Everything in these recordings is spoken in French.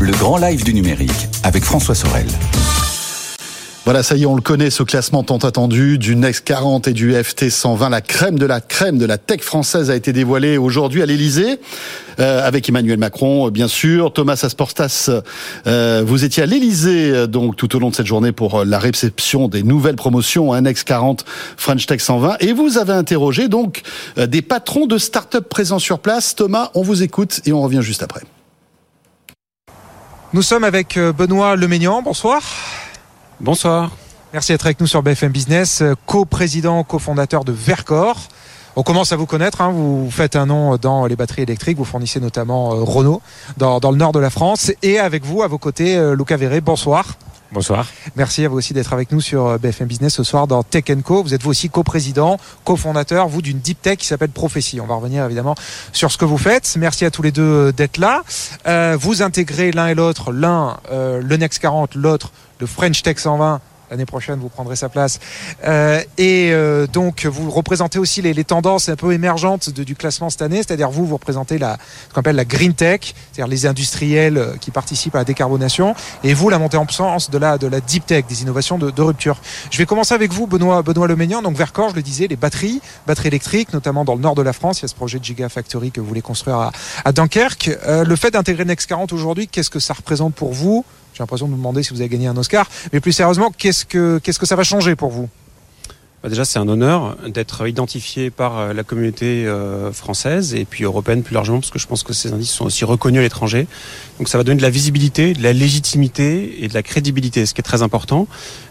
Le grand live du numérique avec François Sorel. Voilà, ça y est, on le connaît, ce classement tant attendu du Next 40 et du FT 120. La crème de la crème de la tech française a été dévoilée aujourd'hui à l'Elysée, euh, avec Emmanuel Macron, bien sûr. Thomas Asportas, euh, vous étiez à l'Elysée euh, donc tout au long de cette journée pour la réception des nouvelles promotions, un Next 40 French Tech 120. Et vous avez interrogé donc des patrons de start-up présents sur place. Thomas, on vous écoute et on revient juste après. Nous sommes avec Benoît Leménian. Bonsoir. Bonsoir. Merci d'être avec nous sur BFM Business, co-président, co-fondateur de Vercor. On commence à vous connaître, hein. vous faites un nom dans les batteries électriques, vous fournissez notamment euh, Renault dans, le nord de la France. Et avec vous, à vos côtés, euh, Luca Verret, bonsoir. Bonsoir. Merci à vous aussi d'être avec nous sur euh, BFM Business ce soir dans Tech Co. Vous êtes vous aussi co-président, co-fondateur, vous d'une deep tech qui s'appelle Prophétie. On va revenir évidemment sur ce que vous faites. Merci à tous les deux d'être là. vous intégrez l'un et l'autre, l'un le Next 40, l'autre le French Tech 120 l'année prochaine vous prendrez sa place. Euh, et euh, donc vous représentez aussi les, tendances un peu émergentes du classement cette année, c'est-à-dire vous vous représentez la, ce qu'on appelle la green tech, c'est-à-dire les industriels euh, qui participent à la décarbonation, et vous la montée en puissance de la de la deep tech, des innovations de, rupture. Je vais commencer avec vous, Benoît Benoît Leménian. Donc Vercors, je le disais, les batteries, batteries électriques, notamment dans le nord de la France, il y a ce projet de Gigafactory que vous voulez construire à, Dunkerque. le fait d'intégrer Next 40 aujourd'hui, qu'est-ce que ça représente pour vous j'ai l'impression de vous demander si vous avez gagné un Oscar. Mais plus sérieusement, qu'est-ce que, qu'est-ce que ça va changer pour vous? Bah, Déjà, c'est un honneur d'être identifié par euh, la communauté euh, française et puis européenne plus largement, parce que je pense que ces indices sont aussi reconnus à l'étranger. Donc ça va donner de la visibilité, de la légitimité et de la crédibilité, ce qui est très important.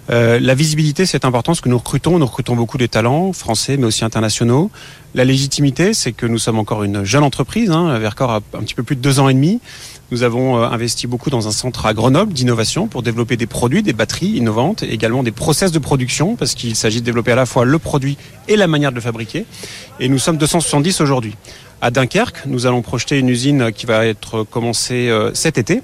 Euh, la visibilité, c'est important parce que nous recrutons, nous recrutons beaucoup des talents français, mais aussi internationaux. La légitimité, c'est que nous sommes encore une jeune entreprise. Hein, Vercor a un petit peu plus de deux ans et demi. Nous avons euh, investi beaucoup dans un centre à Grenoble d'innovation pour développer des produits, des batteries innovantes, et également des process de production, parce qu'il s'agit de développer à la fois le produit et la manière de le fabriquer. Et nous sommes 270 aujourd'hui. À Dunkerque, nous allons projeter une usine qui va être commencée euh, cet été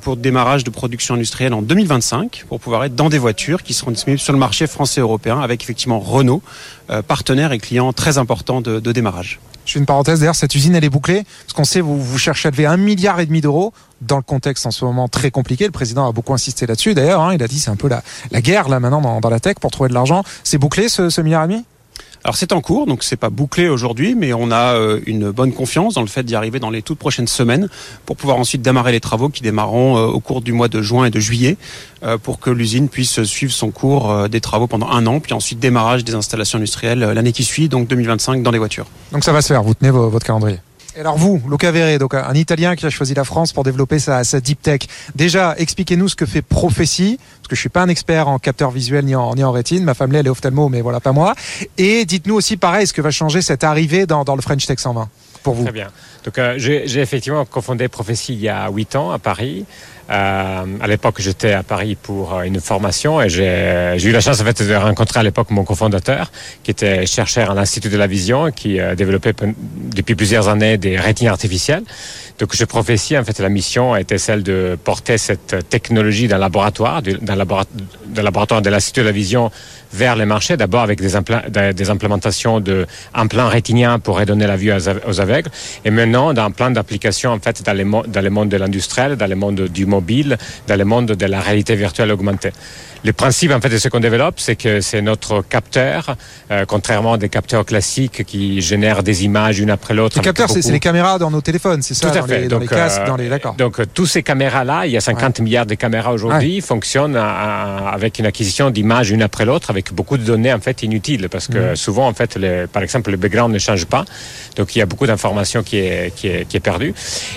pour démarrage de production industrielle en 2025 pour pouvoir être dans des voitures qui seront disponibles sur le marché français et européen avec effectivement Renault, partenaire et client très important de démarrage. Je fais une parenthèse, d'ailleurs, cette usine, elle est bouclée, parce qu'on sait, vous, vous cherchez à lever un milliard et demi d'euros dans le contexte en ce moment très compliqué. Le président a beaucoup insisté là-dessus, d'ailleurs, hein, il a dit c'est un peu la, guerre, là, maintenant, dans, dans la tech, pour trouver de l'argent. C'est bouclé, ce, ce milliard et demi? Alors c'est en cours, donc c'est pas bouclé aujourd'hui, mais on a euh, une bonne confiance dans le fait d'y arriver dans les toutes prochaines semaines pour pouvoir ensuite démarrer les travaux qui démarreront euh, au cours du mois de juin et de juillet euh, pour que l'usine puisse suivre son cours des travaux pendant un an, puis ensuite démarrage des installations industrielles l'année qui suit, donc 2025 dans les voitures. Donc ça va se faire, vous tenez votre calendrier alors vous, Luca Verre, donc un Italien qui a choisi la France pour développer sa, sa deep tech. Déjà, expliquez-nous ce que fait Prophétie, parce que je suis pas un expert en capteur visuel ni en, ni en rétine. Ma femme elle est ophtalmo, mais voilà, pas moi. Et dites-nous aussi pareil, ce que va changer cette arrivée dans, dans le French Tech 120 pour vous. Très bien. Donc euh, j'ai effectivement confondé Prophétie il y a 8 ans à Paris. Euh, à l'époque, j'étais à Paris pour euh, une formation et j'ai eu la chance en fait de rencontrer à l'époque mon cofondateur, qui était chercheur à l'Institut de la Vision, qui euh, développait depuis plusieurs années des rétines artificielles. Donc, je prophétie en fait la mission était celle de porter cette technologie d'un laboratoire, d'un laboratoire de l'Institut de la Vision vers les marchés, d'abord avec des, des implémentations d'implants rétiniens pour redonner la vue aux aveugles, et maintenant d'un plan d'application en fait dans les, dans le monde de l'industriel, dans le monde du mobile, dans le monde de la réalité virtuelle augmentée. Le principe en fait de ce qu'on développe, c'est que c'est notre capteur, euh, contrairement à des capteurs classiques qui génèrent des images une après l'autre. Les capteurs, c'est les caméras dans nos téléphones, c'est ça Tout à fait. Les, dans les casques, dans les d'accord. Donc euh, tous ces caméras-là, il y a 50 milliards de caméras aujourd'hui, fonctionnent avec une acquisition d'images une après l'autre, avec beaucoup de données en fait inutiles, parce que mm. souvent en fait, par exemple, le background ne change pas, donc il y a beaucoup d'informations qui est qui est qui est perdue.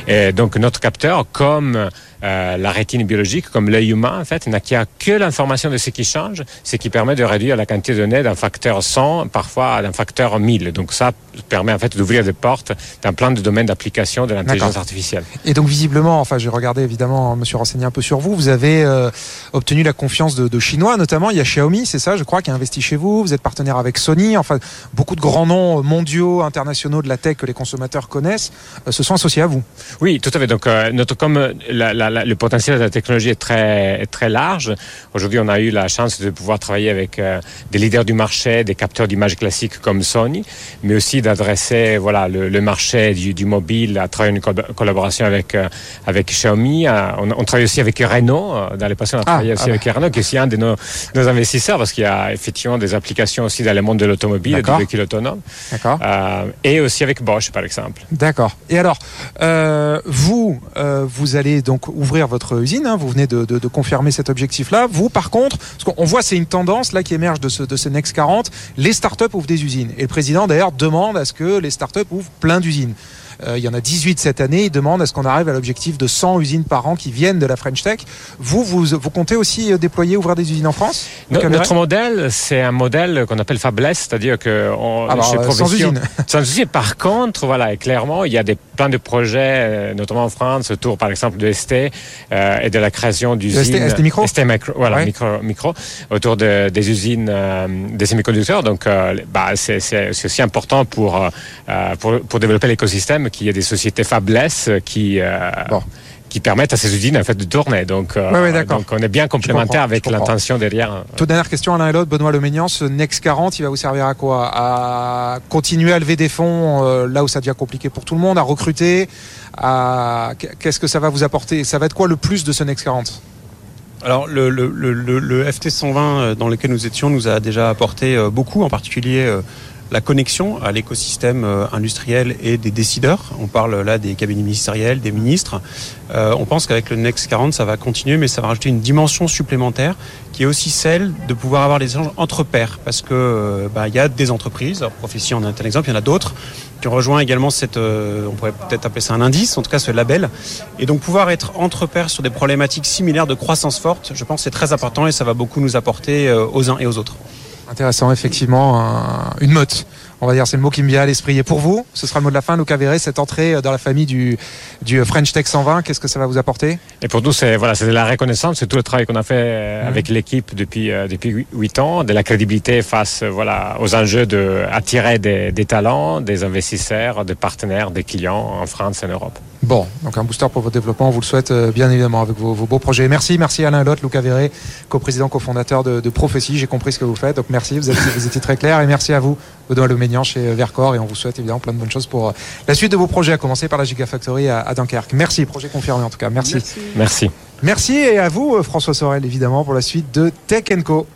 Et donc notre capteur, comme euh, la rétine biologique, comme l'œil humain, en fait, n'a que l'information de ce qui change, ce qui permet de réduire la quantité de données d'un facteur 100, parfois d'un facteur 1000. Donc ça permet en fait d'ouvrir des portes d'un plein de domaines d'application de l'intelligence artificielle. Et donc visiblement, enfin j'ai regardé évidemment, hein, monsieur renseigné un peu sur vous, vous avez euh, obtenu la confiance de, de, Chinois notamment, il y a Xiaomi, c'est ça je crois, qui a investi chez vous, vous êtes partenaire avec Sony, enfin beaucoup de grands noms mondiaux, internationaux de la tech que les consommateurs connaissent, euh, se sont associés à vous. Oui, tout à fait. Donc notre, comme la le potentiel de la technologie est très, très large. Aujourd'hui, on a eu la chance de pouvoir travailler avec euh, des leaders du marché, des capteurs d'image classiques comme Sony, mais aussi d'adresser voilà, le, le marché du, du, mobile à travers une collaboration avec, euh, avec Xiaomi. Euh, on, on, travaille aussi avec Renault. Dans les passés, on a ah, travaillé aussi ah, avec Renault, qui est aussi un de nos, nos investisseurs, parce qu'il y a effectivement des applications aussi dans le monde de l'automobile, du véhicule autonome. D'accord. et aussi avec Bosch, par exemple. D'accord. Et alors, vous, vous allez donc ouvrir votre usine. Hein, vous venez de, de, de confirmer cet objectif-là. Vous, par contre, ce qu'on voit, c'est une tendance là qui émerge de ce, de ce Next 40. Les startups ouvrent des usines. Et le président, d'ailleurs, demande à ce que les startups ouvrent plein d'usines. Euh, il y en a 18 cette année. Il demande à ce qu'on arrive à l'objectif de 100 usines par an qui viennent de la French Tech. Vous, vous, vous comptez aussi euh, déployer, ouvrir des usines en France Notre modèle, c'est un modèle qu'on appelle fabless, c'est-à-dire que on, ah bah, chez sans usine. sans usine. Par contre, voilà, clairement, il y a des plein de projets, euh, notamment en France, autour, par exemple, de ST euh, et de la création d'usines. ST, micro. ST micro, voilà, ouais. micro, micro, autour de, des usines euh, des semi-conducteurs. Donc, euh, bah, c'est aussi important pour, pour, pour développer l'écosystème qu'il y ait des sociétés fabless qui bon qui permettent à ces usines en fait de tourner. Donc, euh, ouais, ouais, donc on est bien complémentaire avec l'intention derrière. Toute dernière question à l'un et l'autre, Benoît Leménian, ce Next 40, il va vous servir à quoi? À continuer à lever des fonds euh, là où ça devient compliqué pour tout le monde, à recruter. À... Qu'est-ce que ça va vous apporter? Ça va être quoi le plus de ce Next 40 alors le, le, le, le, FT 120 dans lequel nous étions nous a déjà apporté euh, beaucoup, en particulier la connexion à l'écosystème euh, industriel et des décideurs. On parle là des cabinets ministériels, des ministres. Euh, on pense qu'avec le Next 40, ça va continuer, mais ça va rajouter une dimension supplémentaire qui est aussi celle de pouvoir avoir des échanges entre pairs. Parce que euh, bah, il y a des entreprises, alors Prophétie en est un exemple, il y en a d'autres, qui ont rejoint également cette, on pourrait peut-être appeler ça un indice, en tout cas ce label. Et donc pouvoir être entre pairs sur des problématiques similaires de croissance forte, je pense c'est très important et ça va beaucoup nous apporter aux uns et aux autres. Intéressant, effectivement, un, une motte. On va dire, c'est le mot qui me vient à l'esprit. Et pour vous, ce sera le mot de la fin, Luca Verret, cette entrée dans la famille du, du French Tech 120, qu'est-ce que ça va vous apporter? Et pour nous, c'est voilà, c'est de la reconnaissance, c'est tout le travail qu'on a fait mmh. avec l'équipe depuis euh, depuis huit ans, de la crédibilité face voilà aux enjeux de attirer des, des talents, des investisseurs, des partenaires, des clients en France et en Europe. Bon, donc un booster pour votre développement, on vous le souhaite euh, bien évidemment avec vos, vos beaux projets. Merci, merci Alain Lotte, Luca Verret, co-président, cofondateur de, de Prophétie. J'ai compris ce que vous faites, donc merci, vous, êtes, vous étiez très clair et merci à vous, Benoît Leménian chez Vercor et on vous souhaite évidemment plein de bonnes choses pour euh, la suite de vos projets, à commencer par la Gigafactory à, à Dunkerque. Merci, projet confirmé en tout cas. Merci. Merci. Merci, merci et à vous François Sorel évidemment pour la suite de Tech Co.